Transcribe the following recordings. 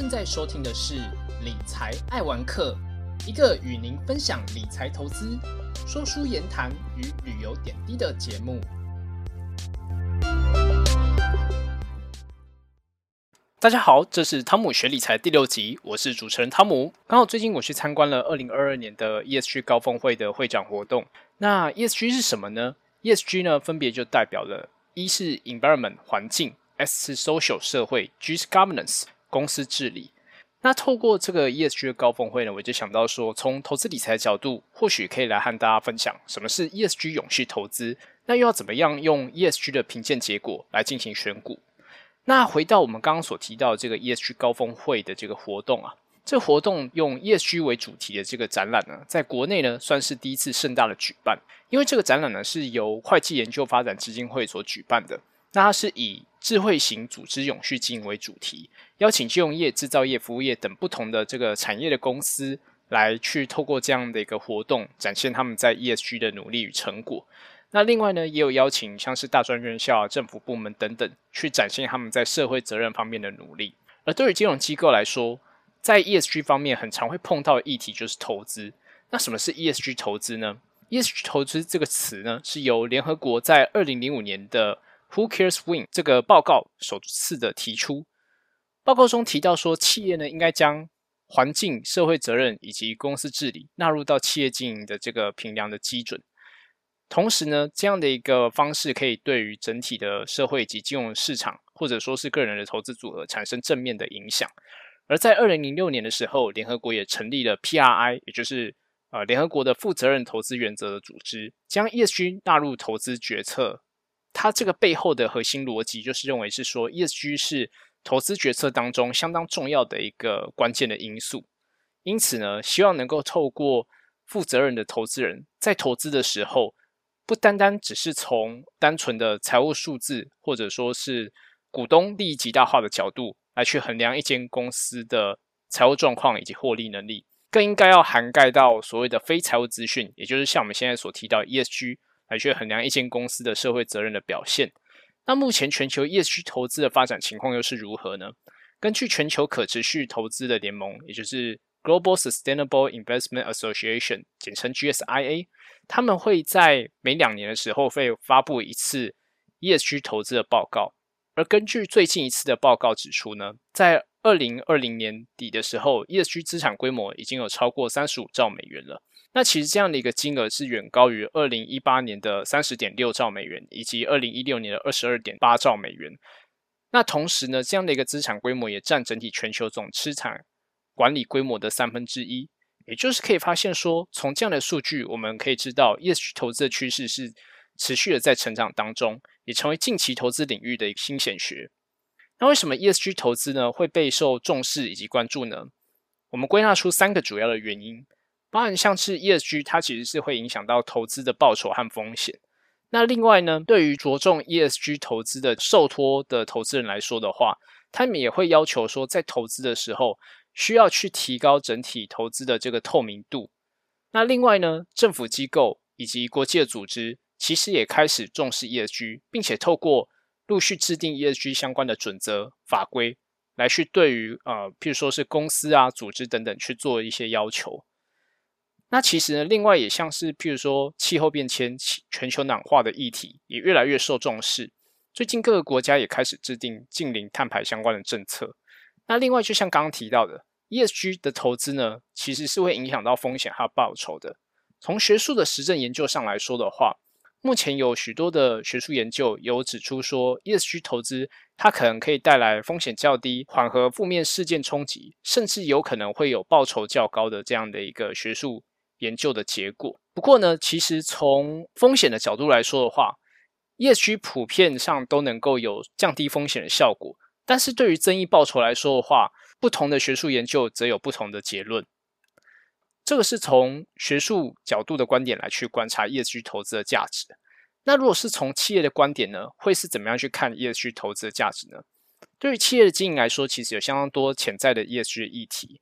正在收听的是《理财爱玩客》，一个与您分享理财投资、说书言谈与旅游点滴的节目。大家好，这是汤姆学理财第六集，我是主持人汤姆。刚好最近我去参观了二零二二年的 ESG 高峰会的会长活动。那 ESG 是什么呢？ESG 呢，分别就代表了一是 environment 环境，S 是 social 社会，G 是 governance 公司治理。那透过这个 ESG 的高峰会呢，我就想到说，从投资理财的角度，或许可以来和大家分享什么是 ESG 永续投资，那又要怎么样用 ESG 的评鉴结果来进行选股。那回到我们刚刚所提到这个 ESG 高峰会的这个活动啊，这活动用 ESG 为主题的这个展览呢，在国内呢算是第一次盛大的举办，因为这个展览呢是由会计研究发展基金会所举办的，那它是以智慧型组织永续经营为主题，邀请金融业、制造业、服务业等不同的这个产业的公司来去透过这样的一个活动，展现他们在 ESG 的努力与成果。那另外呢，也有邀请像是大专院校、政府部门等等，去展现他们在社会责任方面的努力。而对于金融机构来说，在 ESG 方面很常会碰到的议题就是投资。那什么是 ESG 投资呢？ESG 投资这个词呢，是由联合国在二零零五年的 Who Cares Win 这个报告首次的提出。报告中提到说，企业呢应该将环境、社会责任以及公司治理纳入到企业经营的这个评量的基准。同时呢，这样的一个方式可以对于整体的社会及金融市场，或者说是个人的投资组合产生正面的影响。而在二零零六年的时候，联合国也成立了 PRI，也就是呃联合国的负责任投资原则的组织，将 ESG 纳入投资决策。它这个背后的核心逻辑就是认为是说，ESG 是投资决策当中相当重要的一个关键的因素。因此呢，希望能够透过负责任的投资人在投资的时候。不单单只是从单纯的财务数字，或者说是股东利益极大化的角度来去衡量一间公司的财务状况以及获利能力，更应该要涵盖到所谓的非财务资讯，也就是像我们现在所提到 ESG 来去衡量一间公司的社会责任的表现。那目前全球 ESG 投资的发展情况又是如何呢？根据全球可持续投资的联盟，也就是 Global Sustainable Investment Association，简称 GSIA。他们会在每两年的时候会发布一次 ESG 投资的报告，而根据最近一次的报告指出呢，在二零二零年底的时候，ESG 资产规模已经有超过三十五兆美元了。那其实这样的一个金额是远高于二零一八年的三十点六兆美元，以及二零一六年的二十二点八兆美元。那同时呢，这样的一个资产规模也占整体全球总资产管理规模的三分之一。也就是可以发现说，从这样的数据，我们可以知道 ESG 投资的趋势是持续的在成长当中，也成为近期投资领域的一个新显学。那为什么 ESG 投资呢会备受重视以及关注呢？我们归纳出三个主要的原因，包含像是 ESG 它其实是会影响到投资的报酬和风险。那另外呢，对于着重 ESG 投资的受托的投资人来说的话，他们也会要求说，在投资的时候。需要去提高整体投资的这个透明度。那另外呢，政府机构以及国际的组织其实也开始重视 ESG，并且透过陆续制定 ESG 相关的准则法规，来去对于呃，譬如说是公司啊、组织等等去做一些要求。那其实呢，另外也像是譬如说气候变迁、全球暖化的议题也越来越受重视。最近各个国家也开始制定近零碳排相关的政策。那另外，就像刚刚提到的，ESG 的投资呢，其实是会影响到风险和报酬的。从学术的实证研究上来说的话，目前有许多的学术研究有指出说，ESG 投资它可能可以带来风险较低、缓和负面事件冲击，甚至有可能会有报酬较高的这样的一个学术研究的结果。不过呢，其实从风险的角度来说的话，ESG 普遍上都能够有降低风险的效果。但是对于争议报酬来说的话，不同的学术研究则有不同的结论。这个是从学术角度的观点来去观察 ESG 投资的价值。那如果是从企业的观点呢，会是怎么样去看 ESG 投资的价值呢？对于企业的经营来说，其实有相当多潜在的 ESG 的议题，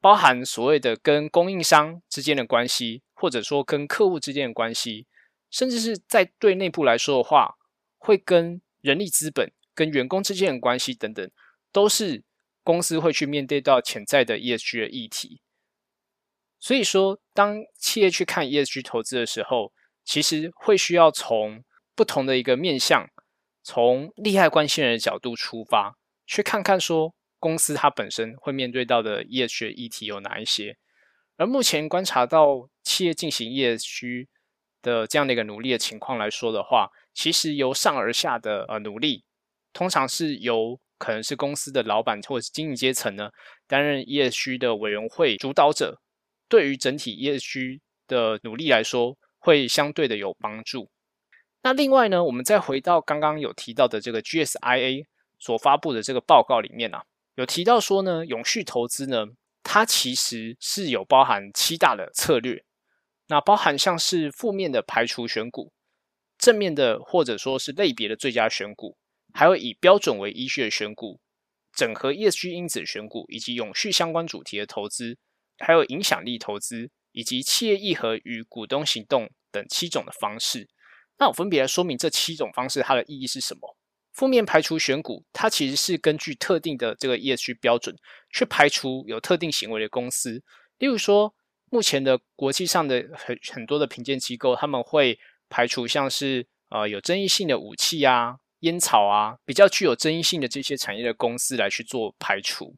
包含所谓的跟供应商之间的关系，或者说跟客户之间的关系，甚至是在对内部来说的话，会跟人力资本。跟员工之间的关系等等，都是公司会去面对到潜在的 ESG 的议题。所以说，当企业去看 ESG 投资的时候，其实会需要从不同的一个面向，从利害关系人的角度出发，去看看说公司它本身会面对到的 ESG 议题有哪一些。而目前观察到企业进行 ESG 的这样的一个努力的情况来说的话，其实由上而下的呃努力，通常是由可能是公司的老板或者是经营阶层呢担任 ESG 的委员会主导者。对于整体 ESG 的努力来说，会相对的有帮助。那另外呢，我们再回到刚刚有提到的这个 GSIA 所发布的这个报告里面啊，有提到说呢，永续投资呢，它其实是有包含七大的策略。那包含像是负面的排除选股，正面的或者说是类别的最佳选股，还有以标准为依据的选股，整合 ESG 因子选股，以及永续相关主题的投资。还有影响力投资，以及企业议和与股东行动等七种的方式。那我分别来说明这七种方式它的意义是什么。负面排除选股，它其实是根据特定的这个 ESG 标准，去排除有特定行为的公司。例如说，目前的国际上的很很多的评鉴机构，他们会排除像是呃有争议性的武器啊、烟草啊，比较具有争议性的这些产业的公司来去做排除。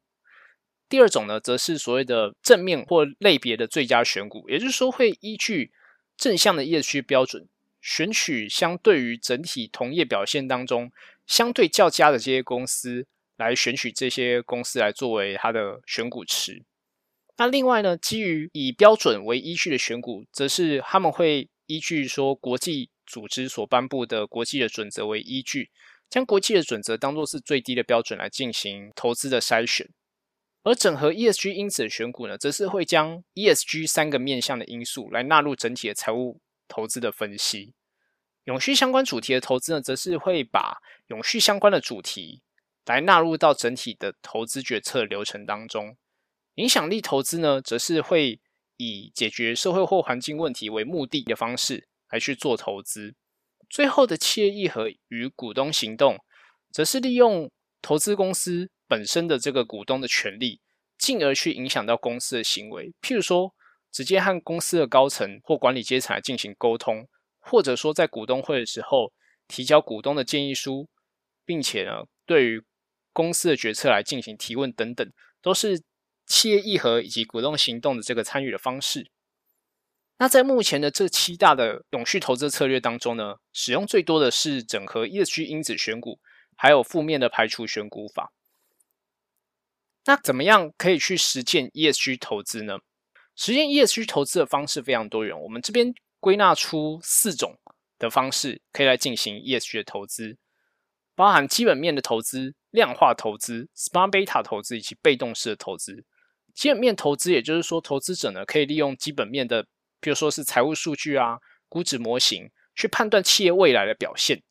第二种呢，则是所谓的正面或类别的最佳选股，也就是说，会依据正向的业区标准，选取相对于整体同业表现当中相对较佳的这些公司，来选取这些公司来作为它的选股池。那另外呢，基于以标准为依据的选股，则是他们会依据说国际组织所颁布的国际的准则为依据，将国际的准则当做是最低的标准来进行投资的筛选。而整合 ESG 因子的选股呢，则是会将 ESG 三个面向的因素来纳入整体的财务投资的分析。永续相关主题的投资呢，则是会把永续相关的主题来纳入到整体的投资决策流程当中。影响力投资呢，则是会以解决社会或环境问题为目的的方式来去做投资。最后的企业议和与股东行动，则是利用投资公司。本身的这个股东的权利，进而去影响到公司的行为。譬如说，直接和公司的高层或管理阶层来进行沟通，或者说在股东会的时候提交股东的建议书，并且呢，对于公司的决策来进行提问等等，都是企业议和以及股东行动的这个参与的方式。那在目前的这七大的永续投资策略当中呢，使用最多的是整合 ESG 因子选股，还有负面的排除选股法。那怎么样可以去实践 ESG 投资呢？实践 ESG 投资的方式非常多元，我们这边归纳出四种的方式可以来进行 ESG 的投资，包含基本面的投资、量化投资、Smart Beta 投资以及被动式的投资。基本面投资，也就是说，投资者呢可以利用基本面的，比如说是财务数据啊、估值模型，去判断企业未来的表现，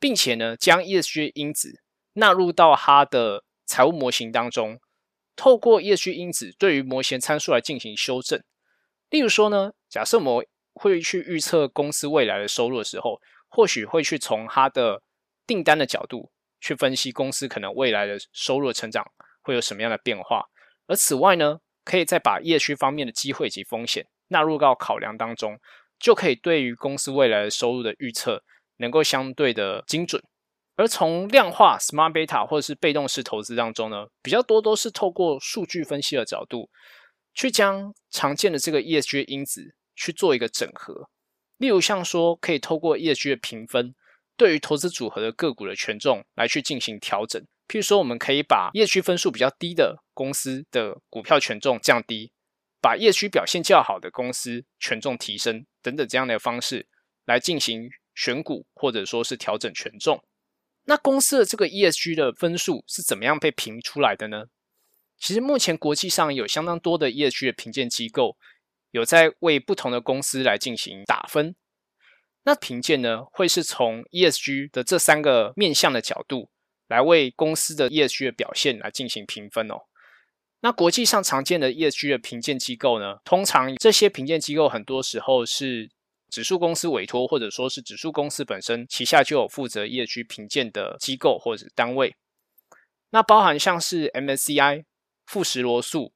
并且呢将 ESG 因子纳入到它的财务模型当中。透过 ESG 因子对于模型参数来进行修正，例如说呢，假设我们会去预测公司未来的收入的时候，或许会去从它的订单的角度去分析公司可能未来的收入成长会有什么样的变化。而此外呢，可以再把 ESG 方面的机会及风险纳入到考量当中，就可以对于公司未来的收入的预测能够相对的精准。而从量化 Smart Beta 或者是被动式投资当中呢，比较多都是透过数据分析的角度，去将常见的这个 ESG 因子去做一个整合。例如像说，可以透过 ESG 的评分，对于投资组合的个股的权重来去进行调整。譬如说，我们可以把 ESG 分数比较低的公司的股票权重降低，把 ESG 表现较好的公司权重提升，等等这样的方式来进行选股，或者说是调整权重。那公司的这个 ESG 的分数是怎么样被评出来的呢？其实目前国际上有相当多的 ESG 的评鉴机构，有在为不同的公司来进行打分。那评鉴呢，会是从 ESG 的这三个面向的角度，来为公司的 ESG 的表现来进行评分哦。那国际上常见的 ESG 的评鉴机构呢，通常这些评鉴机构很多时候是。指数公司委托，或者说是指数公司本身旗下就有负责业区评鉴的机构或者单位。那包含像是 MSCI、富时罗素、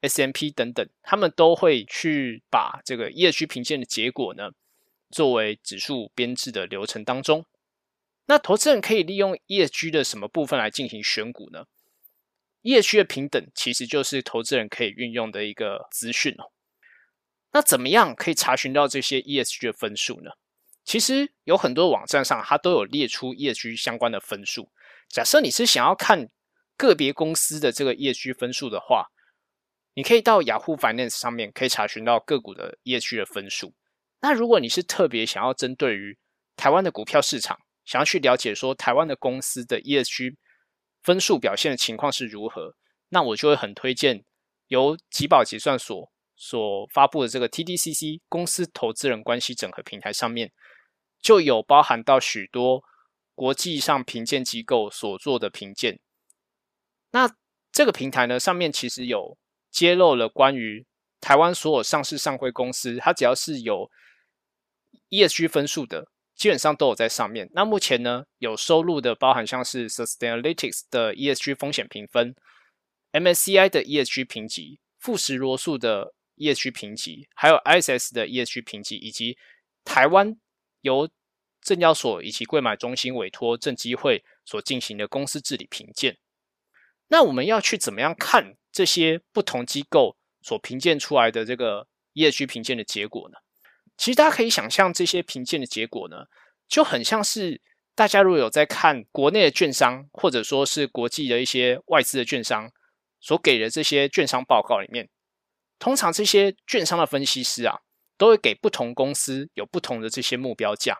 S M P 等等，他们都会去把这个 ESG 评鉴的结果呢，作为指数编制的流程当中。那投资人可以利用 ESG 的什么部分来进行选股呢？ESG 的平等其实就是投资人可以运用的一个资讯哦。那怎么样可以查询到这些 ESG 的分数呢？其实有很多网站上它都有列出 ESG 相关的分数。假设你是想要看个别公司的这个 ESG 分数的话，你可以到雅虎 Finance 上面可以查询到个股的 ESG 的分数。那如果你是特别想要针对于台湾的股票市场，想要去了解说台湾的公司的 ESG 分数表现的情况是如何，那我就会很推荐由吉宝结算所所发布的这个 TDCC 公司投资人关系整合平台上面，就有包含到许多国际上评鉴机构所做的评鉴。那这个平台呢，上面其实有揭露了关于台湾所有上市上柜公司，它只要是有 ESG 分数的。基本上都有在上面。那目前呢，有收录的包含像是 Sustainalytics 的 ESG 风险评分、MSCI 的 ESG 评级、富时罗素的 ESG 评级，还有 ISS 的 ESG 评级，以及台湾由证交所以及柜买中心委托证机会所进行的公司治理评鉴。那我们要去怎么样看这些不同机构所评鉴出来的这个 ESG 评鉴的结果呢？其实大家可以想象，这些评鉴的结果呢，就很像是大家如果有在看国内的券商，或者说是国际的一些外资的券商所给的这些券商报告里面，通常这些券商的分析师啊，都会给不同公司有不同的这些目标价。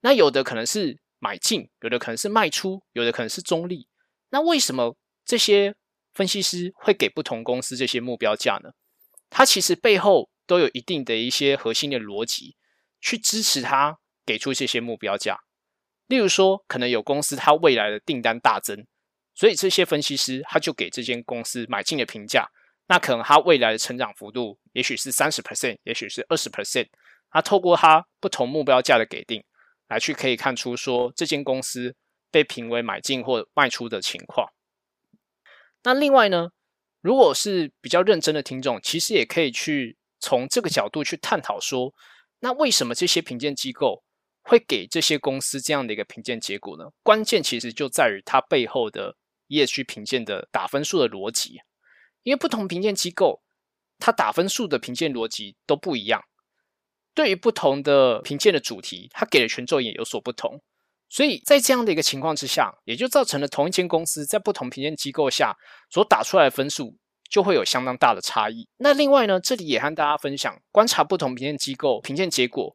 那有的可能是买进，有的可能是卖出，有的可能是中立。那为什么这些分析师会给不同公司这些目标价呢？它其实背后。都有一定的一些核心的逻辑去支持他给出这些目标价。例如说，可能有公司它未来的订单大增，所以这些分析师他就给这间公司买进的评价。那可能它未来的成长幅度也许是三十 percent，也许是二十 percent。他透过他不同目标价的给定，来去可以看出说这间公司被评为买进或卖出的情况。那另外呢，如果是比较认真的听众，其实也可以去。从这个角度去探讨说，那为什么这些评鉴机构会给这些公司这样的一个评鉴结果呢？关键其实就在于它背后的 ESG 评鉴的打分数的逻辑，因为不同评鉴机构它打分数的评鉴逻辑都不一样，对于不同的评鉴的主题，它给的权重也有所不同，所以在这样的一个情况之下，也就造成了同一间公司在不同评鉴机构下所打出来的分数。就会有相当大的差异。那另外呢，这里也和大家分享，观察不同评鉴机构评鉴结果，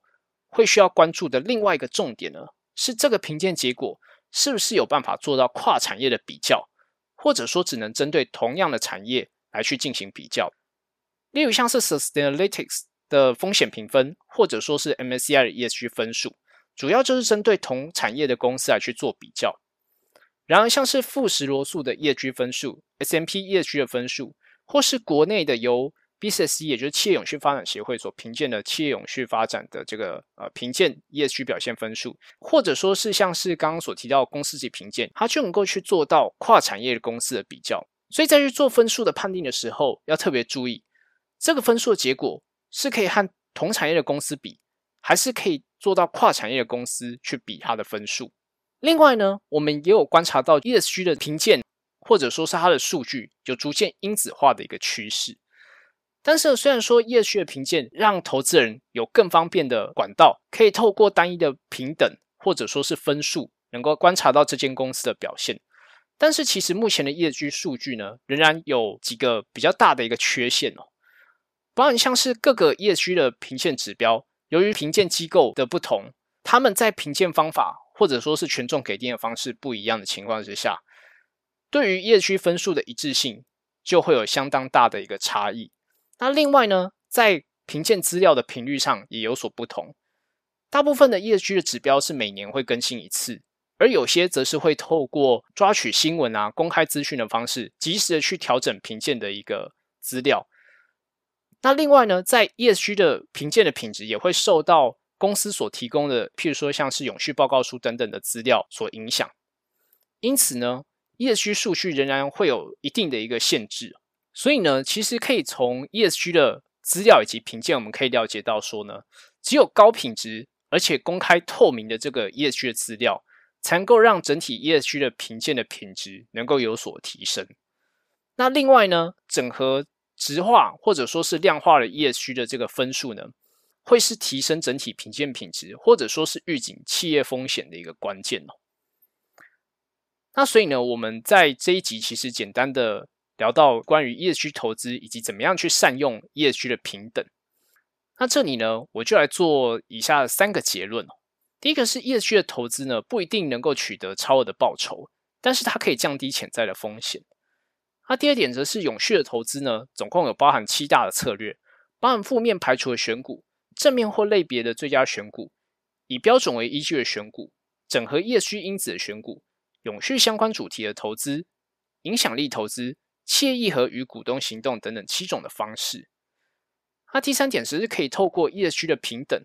会需要关注的另外一个重点呢，是这个评鉴结果是不是有办法做到跨产业的比较，或者说只能针对同样的产业来去进行比较。例如像是 Sustainalytics 的风险评分，或者说是 MSCI 的 ESG 分数，主要就是针对同产业的公司来去做比较。然而像是富时罗素的 ESG 分数，S&P ESG 的分数。或是国内的由 BCE 也就是企业永续发展协会所评鉴的企业永续发展的这个呃评鉴 ESG 表现分数，或者说是像是刚刚所提到公司级评鉴，它就能够去做到跨产业的公司的比较。所以在去做分数的判定的时候，要特别注意这个分数的结果是可以和同产业的公司比，还是可以做到跨产业的公司去比它的分数。另外呢，我们也有观察到 ESG 的评鉴。或者说是它的数据有逐渐因子化的一个趋势，但是虽然说 ESG 的评鉴让投资人有更方便的管道，可以透过单一的平等或者说是分数，能够观察到这间公司的表现，但是其实目前的 ESG 数据呢，仍然有几个比较大的一个缺陷哦，包含像是各个 ESG 的评鉴指标，由于评鉴机构的不同，他们在评鉴方法或者说是权重给定的方式不一样的情况之下。对于业区分数的一致性，就会有相当大的一个差异。那另外呢，在评鉴资料的频率上也有所不同。大部分的业区的指标是每年会更新一次，而有些则是会透过抓取新闻啊、公开资讯的方式，及时的去调整评鉴的一个资料。那另外呢，在 ESG 的评鉴的品质也会受到公司所提供的，譬如说像是永续报告书等等的资料所影响。因此呢。ESG 数据仍然会有一定的一个限制。所以呢，其实可以从 ESG 的资料以及评鉴，我们可以了解到说呢，只有高品质而且公开透明的这个 ESG 的资料，才能够让整体 ESG 的评鉴的品质能够有所提升。那另外呢，整合直化或者说是量化了 ESG 的这个分数呢，会是提升整体评鉴品质，或者说是预警企业风险的一个关键哦。那所以呢，我们在这一集其实简单的。聊到关于 ESG 投资以及怎么样去善用 ESG 的平等，那这里呢，我就来做以下三个结论哦。第一个是 ESG 的投资呢，不一定能够取得超额的报酬，但是它可以降低潜在的风险。那第二点则是永续的投资呢，总共有包含七大的策略，包含负面排除的选股、正面或类别的最佳选股、以标准为依据的选股、整合 ESG 因子的选股、永续相关主题的投资、影响力投资。企业议和与股东行动等等七种的方式。那第三点则是可以透过 ESG 的平等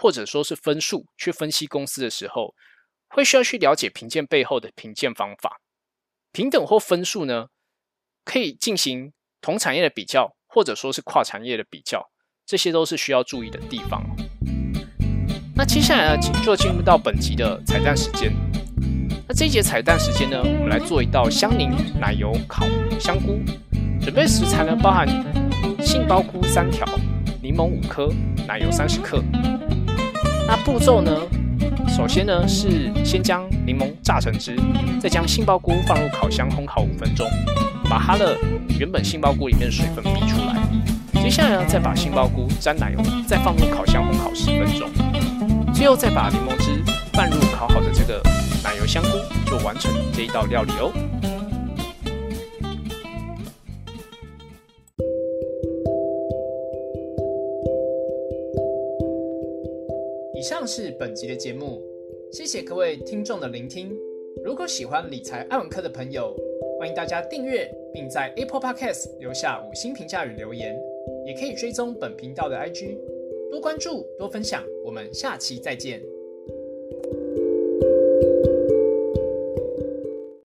或者说是分数去分析公司的时候，会需要去了解评鉴背后的评鉴方法。平等或分数呢，可以进行同产业的比较，或者说是跨产业的比较，这些都是需要注意的地方。那接下来呢，请就进入到本集的彩蛋时间。那这一节彩蛋时间呢，我们来做一道香柠奶油烤香菇。准备食材呢，包含杏鲍菇三条、柠檬五颗、奶油三十克。那步骤呢，首先呢是先将柠檬榨成汁，再将杏鲍菇放入烤箱烘烤五分钟，把它的原本杏鲍菇里面的水分逼出来。接下来呢，再把杏鲍菇沾奶油，再放入烤箱烘烤十分钟。最后再把柠檬汁拌入烤好的这个。奶油香菇就完成这一道料理哦。是本集的节目，谢谢各位听众的聆听。如果喜欢理财爱文科的朋友，欢迎大家订阅，并在 Apple Podcast 留下五星评价与留言，也可以追踪本频道的 IG，多关注多分享。我们下期再见。